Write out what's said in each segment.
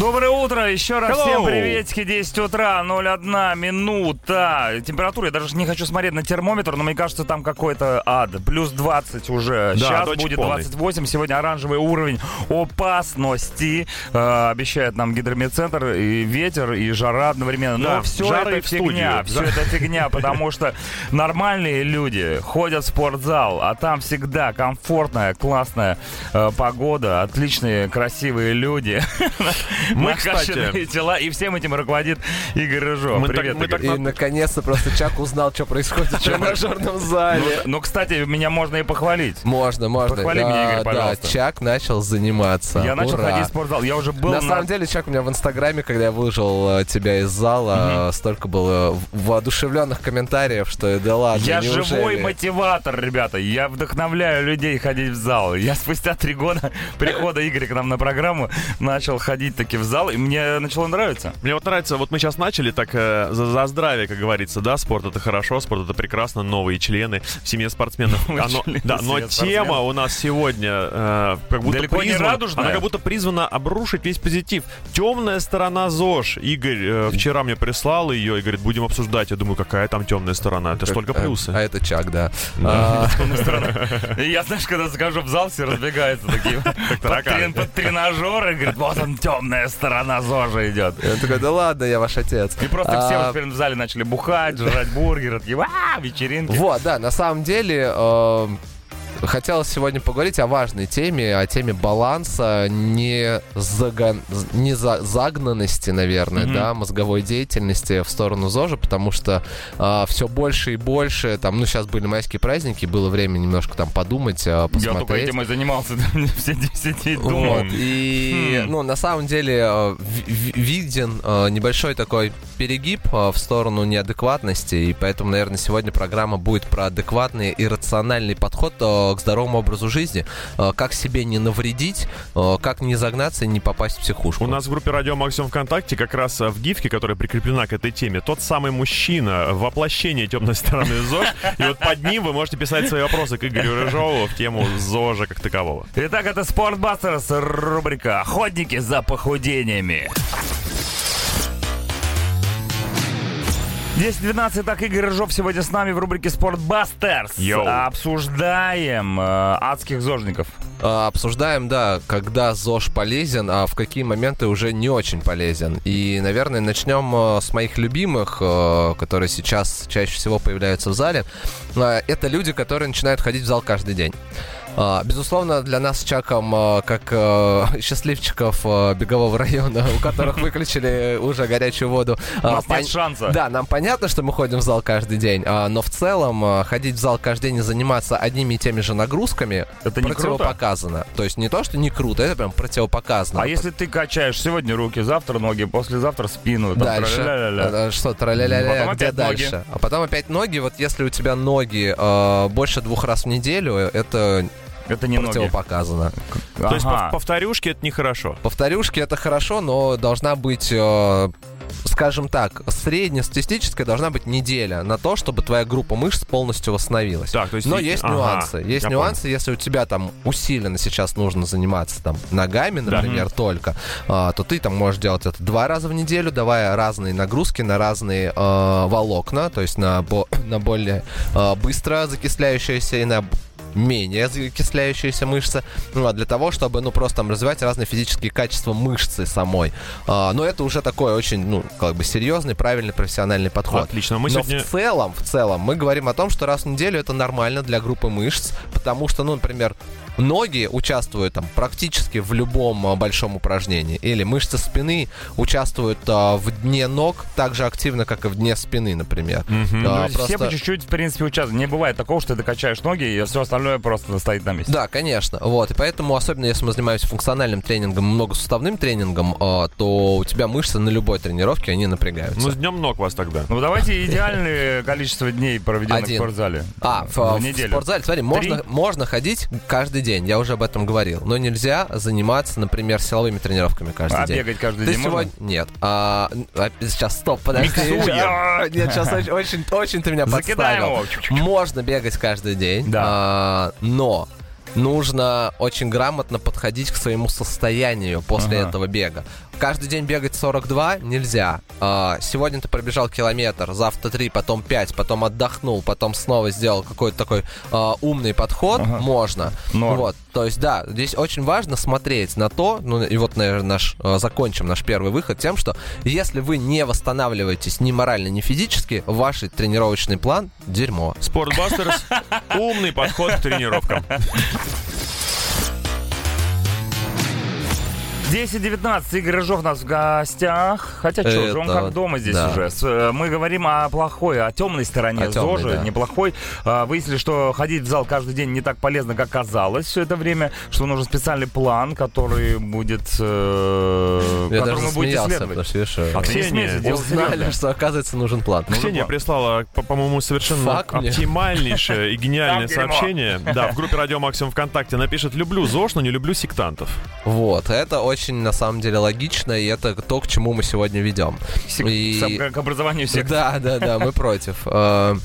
Доброе утро, еще раз Hello. всем приветики, 10 утра, 01 минута. Температура, я даже не хочу смотреть на термометр, но мне кажется, там какой-то ад. Плюс 20 уже, Да, сейчас будет полный. 28, сегодня оранжевый уровень опасности, э, обещает нам гидромедцентр, и ветер, и жара одновременно. Но Да, все жары это в студию. фигня, все это фигня, потому что нормальные люди ходят в спортзал, а там всегда комфортная, классная э, погода, отличные, красивые люди. Мы, кстати- тела, и всем этим руководит Игорь Рыжов. Мы так- Привет, мы Игорь. так И наконец-то просто Чак узнал, что происходит в тренажерном зале. Ну, кстати, меня можно и похвалить. Можно, можно. Похвали меня, Игорь, пожалуйста. Чак начал заниматься. Я начал ходить в спортзал. Я уже был На самом деле, Чак, у меня в Инстаграме, когда я выложил э, тебя из зала, э, столько было воодушевленных комментариев, что да ладно, Я живой мотиватор, ребята. Я вдохновляю людей ходить в зал. Я спустя три года прихода Игоря к нам на программу начал ходить таки в зал, и мне начало нравиться. Мне вот нравится, вот мы сейчас начали так э, за, за здравие, как говорится, да, спорт это хорошо, спорт это прекрасно, новые члены в семье спортсменов. Оно- да, но тема у нас сегодня э, как будто Далеко не призвана, радужная. она как будто призвана обрушить весь позитив. Темная сторона ЗОЖ. Игорь э, вчера мне прислал ее и говорит, будем обсуждать. Я думаю, какая там темная сторона? Это ж только Э, плюсы. А это Чак, да. А, я, знаешь, когда захожу в зал, все разбегаются такие под, тренажеры, говорят, вот он, темная сторона ЗОЖа идет. Я такой, да ладно, я ваш отец. И просто все А, вот теперь в зале начали бухать, жрать бургеры, такие, «А, вечеринки. Вот, да, на самом деле э, хотелось сегодня поговорить о важной теме, о теме баланса, не, загон- не за- загнанности, наверное, Мгм. да, мозговой деятельности в сторону ЗОЖа, потому что все больше и больше, там, ну, сейчас были майские праздники, было время немножко там подумать, э, Я только посмотреть. этим и занимался, все 10 дней Вот, думал. и, Хм. ну, на самом деле, э, ви- ви- виден э, небольшой такой перегиб э, в сторону неадекватности, и поэтому, наверное, сегодня программа будет про адекватный и рациональный подход э, к здоровому образу жизни, э, как себе не навредить, как не загнаться и не попасть в психушку. У нас в группе Радио Максимум ВКонтакте как раз в гифке, которая прикреплена к этой теме, тот самый мужчина, воплощение темной стороны ЗОЖ. И вот под ним вы можете писать свои вопросы к Игорю Рыжову в тему ЗОЖа как такового. Итак, это Спортбастерс, рубрика «Охотники за похудениями». 10-12, так Игорь Рыжов сегодня с нами в рубрике «Спортбастерс». Yo. Обсуждаем э, адских зожников. А, Обсуждаем, да, когда ЗОЖ полезен, а в какие моменты уже не очень полезен. И, наверное, начнем э, с моих любимых, э, которые сейчас чаще всего появляются в зале. А, Это люди, которые начинают ходить в зал каждый день. А, Безусловно, для нас с Чаком, э, как э, счастливчиков бегового района, у которых выключили уже горячую воду, У а, нас нет пон- шанса. да, нам понятно, что мы ходим в зал каждый день, а, но в целом а, ходить в зал каждый день и заниматься одними и теми же нагрузками Это не круто? противопоказано. То есть не то, что не круто, это прям противопоказано. А если ты качаешь сегодня руки, завтра ноги, послезавтра спину, там, дальше? тра-ля-ля-ля. А, Что, тра-ля-ля-ля, Потом где опять ноги. дальше? А потом опять ноги. Вот если у тебя ноги а, больше двух раз в неделю, это Это не ноги. противопоказано. То есть Ага. пов- повторюшки это нехорошо. Повторюшки это хорошо, но должна быть, э, скажем так, среднестатистическая должна быть неделя на то, чтобы твоя группа мышц полностью восстановилась. Так, то есть... Но и- есть ага, нюансы. Есть я нюансы, если у тебя там усиленно сейчас нужно заниматься там ногами, например, только, а, то ты там можешь делать это два раза в неделю, давая разные нагрузки на разные э, волокна, то есть на, бо- на более э, быстро закисляющиеся и на менее закисляющиеся мышцы, ну, а для того, чтобы, ну, просто там развивать разные физические качества мышцы самой. А, но это уже такой очень, ну, как бы серьезный, правильный, профессиональный подход. Отлично. Мы Но сегодня... в целом, в целом, мы говорим о том, что раз в неделю это нормально для группы мышц, потому что, ну, например, ноги участвуют там практически в любом а, большом упражнении, или мышцы спины участвуют а, в дне ног так же активно, как и в дне спины, например. Мгм. А, То есть Все просто- по чуть-чуть, в принципе, участвуют. Не бывает такого, что ты качаешь ноги, и все остальное просто стоит на месте. Да, конечно. Вот. И поэтому, особенно если мы занимаемся функциональным тренингом, многосуставным тренингом, а, то у тебя мышцы на любой тренировке, они напрягаются. Ну, с днем ног вас тогда. Ну, давайте идеальное количество дней, проведенных Один. в спортзале. А, в, в в неделю. спортзале, смотри, можно, можно ходить каждый день, я уже об этом говорил, но нельзя заниматься, например, силовыми тренировками каждый А день. бегать каждый Ты день сегодня... Нет. А, а, сейчас, стоп, подожди. Миксуем. А, Нет, сейчас очень, очень, очень ты меня Закидаем подставил. его. Можно бегать каждый день, Да. а, но нужно очень грамотно подходить к своему состоянию после Ага. этого бега. Каждый день бегать 42 нельзя. А, Сегодня ты пробежал километр, завтра 3, потом 5, потом отдохнул, потом снова сделал какой-то такой а, умный подход. Ага. Можно. Норм. Вот. То есть, да, здесь очень важно смотреть на то, ну и вот, наверное, наш, э, закончим наш первый выход тем, что если вы не восстанавливаетесь ни морально, ни физически, ваш тренировочный план – дерьмо. Спортбастерс — умный подход к тренировкам. 10-19, Игорь Рыжов у нас в гостях. Хотя что же, он как дома здесь да. уже. Э, Мы говорим о плохой, о темной стороне О темной, да. неплохой. А, Выяснили, что ходить в зал каждый день не так полезно, как казалось все это время, что нужен специальный план, который будет... э, Я которому даже будете следовать. что, э, А ты не смейся, узнали, что, оказывается, нужен план. Ксения прислала, по- по-моему, совершенно Фак мне. оптимальнейшее и гениальное Там дерьмо. сообщение. Да, в группе Радио Максимум ВКонтакте напишет «Люблю ЗОЖ, но не люблю сектантов». Вот, это очень, на самом деле, логично, и это то, к чему мы сегодня ведем. И- сам- К образованию всех. Да, да, да, мы против. Э,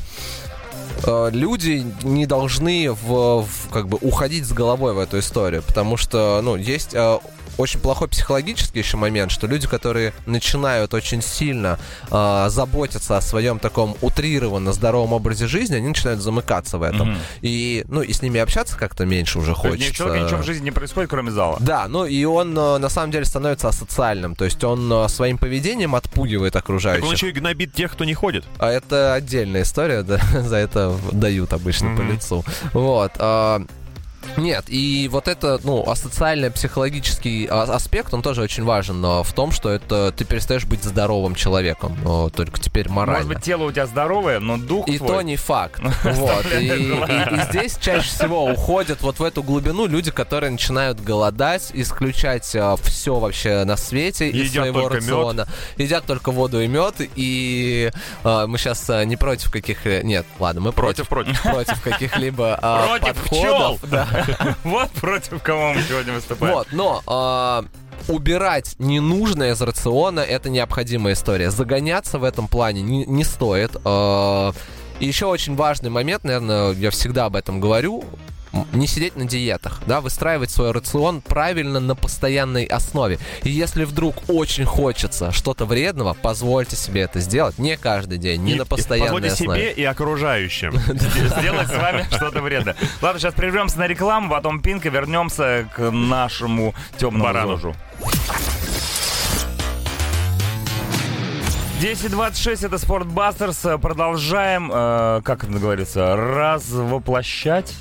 э, Люди не должны в, в, как бы уходить с головой в эту историю, потому что, ну, есть э, очень плохой психологический еще момент, что люди, которые начинают очень сильно э, заботиться о своем таком утрированно здоровом образе жизни, они начинают замыкаться в этом. Мгм. И, ну, и с ними общаться как-то меньше уже хочется. человека ничего в жизни не происходит, кроме зала. Да, ну и он э, на самом деле становится асоциальным, то есть он э, своим поведением отпугивает Так окружающих. он еще и гнобит тех, кто не ходит. А это отдельная история, да, за это дают обычно по Мгм. лицу. Вот. А, нет, и вот это, ну, асоциальный психологический а- аспект, он тоже очень важен но в том, что это ты перестаешь быть здоровым человеком, но только теперь морально. Может быть, тело у тебя здоровое, но дух И твой... то не факт. Вот. И, и- и здесь чаще всего уходят вот в эту глубину люди, которые начинают голодать, исключать все вообще на свете из Едят своего только мед. рациона. Едят только воду и мед. И а, мы сейчас не против каких... Нет, ладно, мы против. Против, против. Против каких-либо а, Против подходов. пчел. Да. Вот против кого мы сегодня выступаем. Вот, но а, убирать ненужное из рациона это необходимая история. Загоняться в этом плане не, стоит. А, и еще очень важный момент, наверное, я всегда об этом говорю. Не сидеть на диетах, да, выстраивать свой рацион правильно на постоянной основе. И если вдруг очень хочется что-то вредного, позвольте себе это сделать не каждый день, не И- на постоянной Позвольте основе. себе и окружающим. сделать с вами что-то вредное. Ладно, сейчас прервемся на рекламу, потом Пинк и вернемся к нашему темному зожу. 10.26, это Спортбастерс. Продолжаем, э, как это говорится, развоплощать?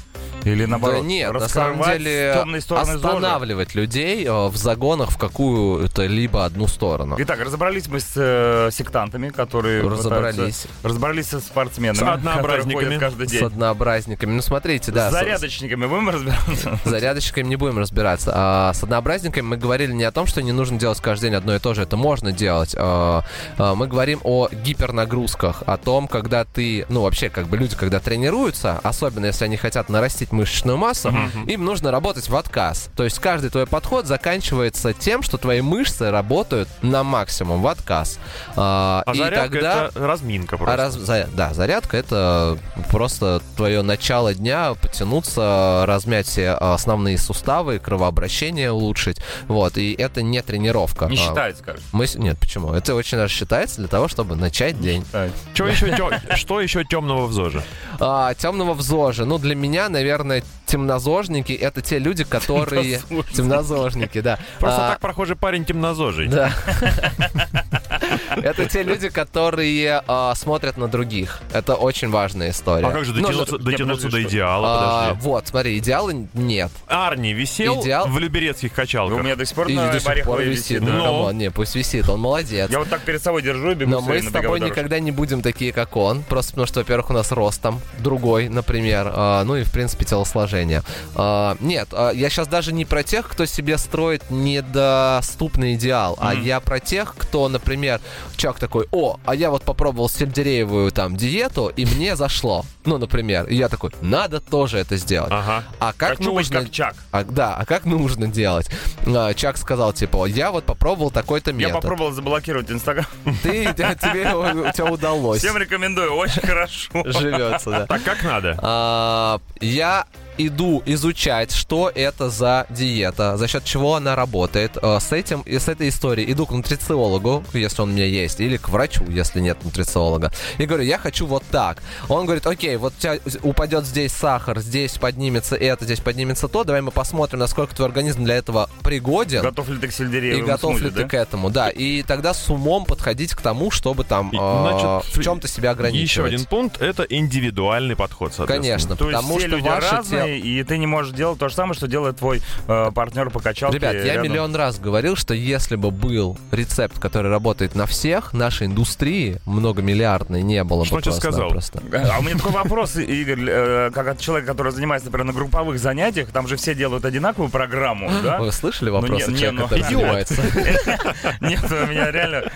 Или наоборот, да нет, на раскрывать самом деле темные стороны ЗОЖа? останавливать людей э, в загонах в какую-то либо одну сторону. Итак, разобрались мы с э, сектантами, которые Разобрались. пытаются- разобрались со спортсменами, С однообразниками. каждый С день. однообразниками. Ну, смотрите, да. с с- зарядочниками будем разбираться? С зарядочками не будем разбираться. А с однообразниками мы говорили не о том, что не нужно делать каждый день одно и то же. Это можно делать. А, а, мы говорим о гипернагрузках, о том, когда ты, ну вообще, как бы люди, когда тренируются, особенно если они хотят нарастить мышечную массу, им нужно работать в отказ. То есть каждый твой подход заканчивается тем, что твои мышцы работают на максимум в отказ. А, А и зарядка тогда... это разминка А просто. раз- за- да, зарядка это просто твое начало дня, потянуться, размять все основные суставы, кровообращение улучшить. Вот, и это не тренировка. Не А, считается, кажется. Мы... Нет, почему? Это очень даже считается для того, чтобы начать день. Что еще темного в ЗОЖе? А, темного в ЗОЖе. Ну, для меня, наверное, темнозожники это те люди, которые... Темнозожники, да. Просто А, так прохожий парень темнозожий. Да. Это те люди, которые а, смотрят на других. Это очень важная история. А как же Ну, дотянуться, подожди, до идеала? А, Подожди. вот, смотри, идеала нет. Арни висел Идеал- в люберецких У качалках. меня до сих пор И на до сих пор висит. висит. Ну, да. Ну. come on, не, пусть висит, он молодец. Я вот так перед собой держу и бегу Но мы с тобой никогда не будем такие, как он. Просто потому что, во-первых, у нас рост там другой, например. а, ну и, в принципе, телосложение. Нет, я сейчас даже не про тех, кто себе строит недоступный идеал, а я про тех, кто, например, человек такой, о, а я вот попробовал сельдереевую там диету, и мне зашло. Ну, например. И я такой, надо тоже это сделать. Ага. А как Хочу быть нужно... как Чак. А, да, а как нужно делать? А, Чак сказал, типа, я вот попробовал такой-то Я метод. попробовал заблокировать Инстаграм. Ты, тебе у тебя удалось. Всем рекомендую, очень хорошо. Живется, да. Так как надо? А, я иду изучать, что это за диета, за счет чего она работает. Э, С этим и с этой историей иду к нутрициологу, если он у меня есть, или к врачу, если нет нутрициолога. И говорю, я хочу вот так. Он говорит, окей, вот у тебя упадет здесь сахар, здесь поднимется это, здесь поднимется то. Давай мы посмотрим, насколько твой организм для этого пригоден. Готов ли ты к И сельдереевому готов смузи, ли ты да? к этому, да. И тогда с умом подходить к тому, чтобы там И, э, значит, в чем-то себя ограничивать. Еще один пункт — это индивидуальный подход, соответственно. Конечно, То потому что ваше разные, тело... и ты не можешь делать то же самое, что делает твой э, партнер по качалке. Ребят, я рядом. миллион раз говорил, что если бы был рецепт, который работает на всех, нашей индустрии многомиллиардной не было Что бы он тебе сказал? просто-напросто. А у меня такой вопрос, Игорь, э, как от человека, который занимается, например, на групповых занятиях, там же все делают одинаковую программу, да? Вы слышали вопрос не- не, человека, ну, который занимается? Нет, у меня реально...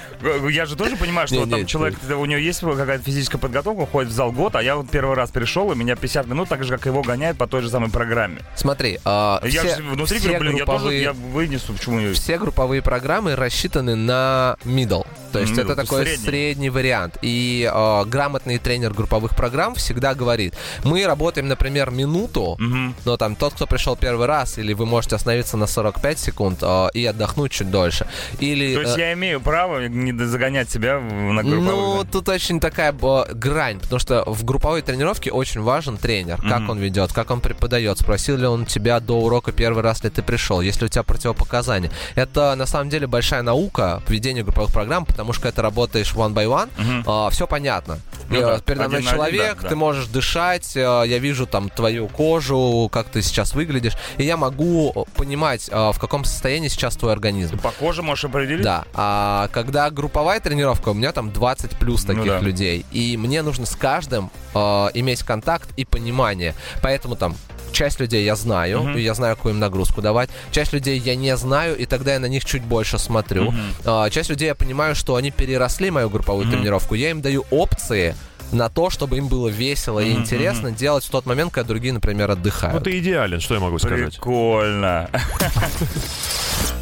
Я же тоже понимаю, что там человек, у него есть какая-то физическая подготовка, ходит в зал год, а я вот первый раз пришел, и меня 50 минут, так же, как его гоняют по той же самой программе. Смотри, а, Я все, внутри все говорю, блин, я тоже групповые- я вынесу, почему... все групповые программы рассчитаны на middle. То есть Middle, это такой средний. средний, вариант. И э, грамотный тренер групповых программ всегда говорит, мы работаем, например, минуту, Мгм. но там тот, кто пришел первый раз, или вы можете остановиться на 45 секунд э, и отдохнуть чуть дольше. Или, То есть э, я имею право не загонять себя на групповых ну, занятиях? тут очень такая э, грань, потому что в групповой тренировке очень важен тренер, как Мгм. он ведет, как он преподает, спросил ли он тебя до урока первый раз ли ты пришел, есть ли у тебя противопоказания. Это на самом деле большая наука ведения групповых программ, потому что когда ты работаешь one by one, Мгм. все понятно. Ну да, Передо мной на один, человек, да, да. ты можешь дышать, э, я вижу там твою кожу, как ты сейчас выглядишь, и я могу э, понимать, э, в каком состоянии сейчас твой организм. Ты по коже можешь определить? Да, а когда групповая тренировка, у меня там 20 плюс Ну таких да. людей, и мне нужно с каждым э, иметь контакт и понимание. Поэтому там часть людей я знаю, Мгм. и я знаю, какую им нагрузку давать. Часть людей я не знаю, и тогда я на них чуть больше смотрю. Мгм. А, часть людей я понимаю, что они переросли мою групповую Мгм. тренировку. Я им даю опции на то, чтобы им было весело и Мгм, интересно делать в тот момент, когда другие, например, Ну отдыхают. ты идеален, что я могу сказать. Прикольно.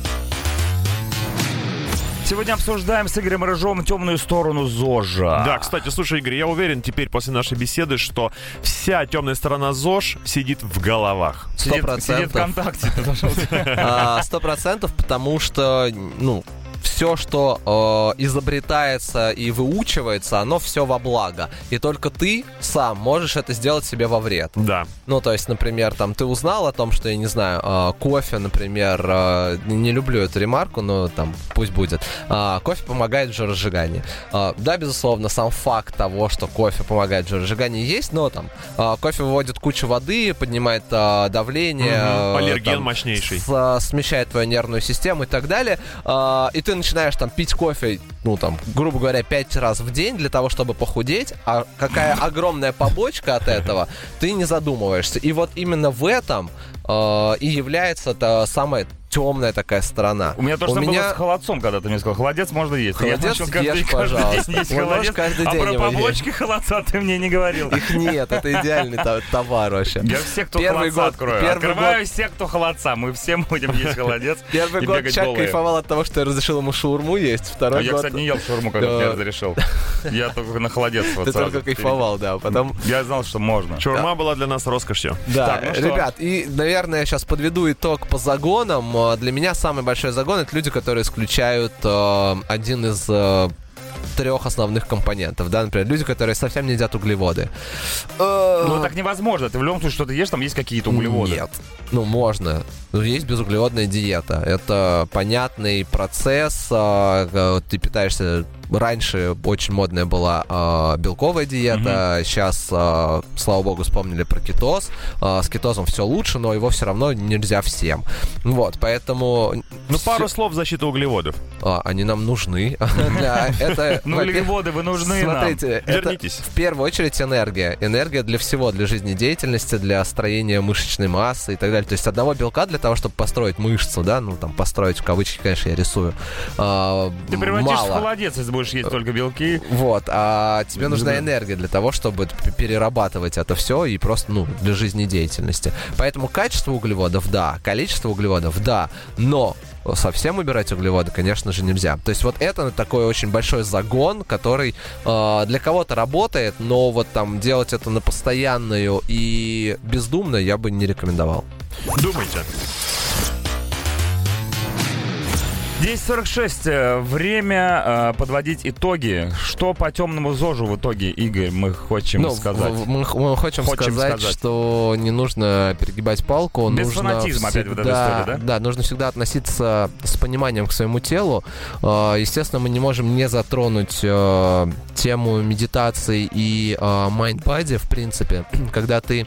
Сегодня обсуждаем с Игорем Рыжовым темную сторону ЗОЖа. Да, кстати, слушай, Игорь, я уверен теперь после нашей беседы, что вся темная сторона ЗОЖ сидит в головах. Сидит, Сто сидит процентов. ВКонтакте. потому что- А, Сто процентов, потому что, ну, все, что э, изобретается и выучивается, оно все во благо. И только ты сам можешь это сделать себе во вред. Да. Ну, то есть, например, там ты узнал о том, что, я не знаю, э, кофе, например, э, не люблю эту ремарку, но там пусть будет. А, кофе помогает в жиросжигании. А, да, безусловно, сам факт того, что кофе помогает в жиросжигании есть, но там а, кофе выводит кучу воды, поднимает а, давление. Э, Аллерген там, мощнейший. с- а, смещает твою нервную систему и так далее. А, и ты начинаешь там пить кофе, ну там, грубо говоря, пять раз в день для того, чтобы похудеть. А какая огромная побочка от этого, ты не задумываешься. И вот именно в этом а, и является та самая темная такая сторона. У меня тоже У меня- было с холодцом, когда ты мне сказал, холодец можно есть. Холодец я начал каждый, ешь, каждый пожалуйста. день есть холодец, каждый а день про его есть. побочки холодца ты мне не говорил. Их нет, это идеальный товар вообще. Я всех, кто Первый холодца год- открою. первый Открываю всех, кто холодца. Мы все будем есть холодец Первый и год Чак голые. кайфовал от того, что я разрешил ему шаурму есть. А Второй я, год кстати, не ел шаурму, когда мне разрешил. Я только на холодец вот ты сразу. только кайфовал, да. Потом Я знал, что можно. Шаурма была для нас роскошью. Да, ну ребят, и, наверное, я сейчас подведу итог по загонам. Э, Для меня самый большой загон это люди, которые исключают э, один из э, трех основных компонентов, да, например, люди, которые совсем не едят углеводы. Э, Ну, так невозможно. Ты в любом случае, что ты ешь, там есть какие-то углеводы. Нет. Ну, можно. Ну, Есть безуглеводная диета. Это понятный процесс. э, Ты питаешься... Раньше очень модная была а, белковая диета. Сейчас, а, слава богу, вспомнили про кетоз. А, С кетозом все лучше, но его все равно нельзя всем. Вот, поэтому... Ну, всё- пару слов в защиту углеводов. а, Они нам нужны. Ну, углеводы вы нужны нам. Смотрите, Вернитесь. в первую очередь энергия. Энергия для всего, для жизнедеятельности, для строения мышечной массы и так далее. То есть одного белка для того, чтобы построить мышцу, да, ну там построить в кавычки, конечно, я рисую. а, Ты превратишься в холодец, если будешь есть только белки. Вот, а тебе нужна Да. энергия для того, чтобы перерабатывать это все и просто, ну, для жизнедеятельности. Поэтому качество углеводов, да, количество углеводов, да, но совсем убирать углеводы, конечно же, нельзя. То есть вот это такой очень большой загон, который э, для кого-то работает, но вот там делать это на постоянную и бездумно я бы не рекомендовал. Думайте. 10.46. э, Время э, подводить итоги. Что по темному ЗОЖу в итоге, Игорь, мы хотим Ну, сказать? мы, мы хотим, Хотим сказать, сказать. что не нужно перегибать палку. Без нужно фанатизма опять вот эта всегда- история, да? нужно всегда относиться с пониманием к своему телу. Э, Естественно, мы не можем не затронуть э, тему медитации и майндпади, в принципе, когда ты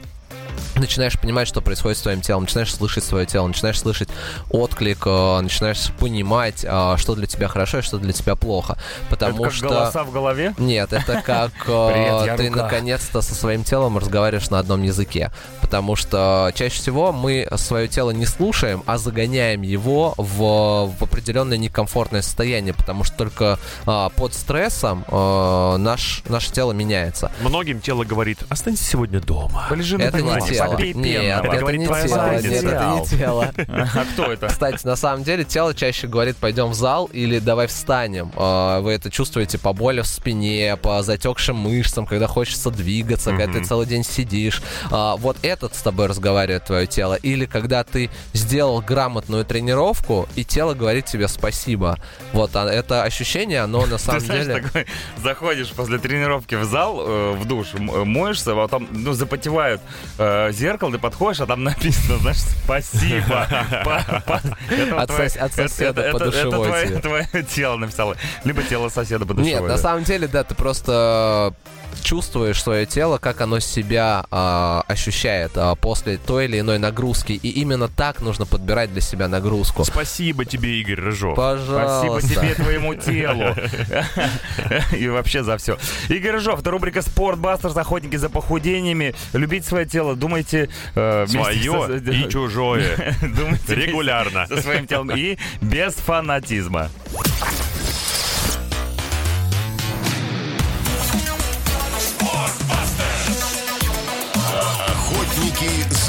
начинаешь понимать, что происходит с твоим телом, начинаешь слышать свое тело, начинаешь слышать отклик, э, начинаешь понимать, э, что для тебя хорошо и что для тебя плохо. Потому Это как что... голоса в голове? Нет, это как э, Привет, ты наконец-то со своим телом разговариваешь на одном языке. Потому что чаще всего мы свое тело не слушаем, а загоняем его в, в определенное некомфортное состояние, потому что только а, под стрессом э, наш, наше тело меняется. Многим тело говорит, останься сегодня дома. Полежи на это не диване, тело. Нет, это не тело. Нет, это не тело. А кто это? Кстати, на самом деле тело чаще говорит, пойдем в зал или давай встанем. А, Вы это чувствуете по боли в спине, по затекшим мышцам, когда хочется двигаться, когда ты целый день сидишь. А, Вот этот с тобой разговаривает твое тело. Или когда ты сделал грамотную тренировку, и тело говорит тебе спасибо. Вот а, это ощущение, оно на самом деле... такой, заходишь после тренировки в зал, э, в душ, моешься, там, ну, запотевают э, зеркало, ты подходишь, а там написано, знаешь, спасибо. Это От это- соседа это- по это душевой тебе. Твое тело написало. Либо тело соседа по душевой. Нет, на самом деле, да, ты просто чувствуешь свое тело, как оно себя а, ощущает а, после той или иной нагрузки. И именно так нужно подбирать для себя нагрузку. Спасибо тебе, Игорь Рыжов. Пожалуйста. Спасибо тебе, твоему телу. И вообще за все. Игорь Рыжов, это рубрика «Спортбастерс. Охотники за похудениями». Любите свое тело, думайте... э, Свое и чужое. Регулярно. Со своим телом и без фанатизма.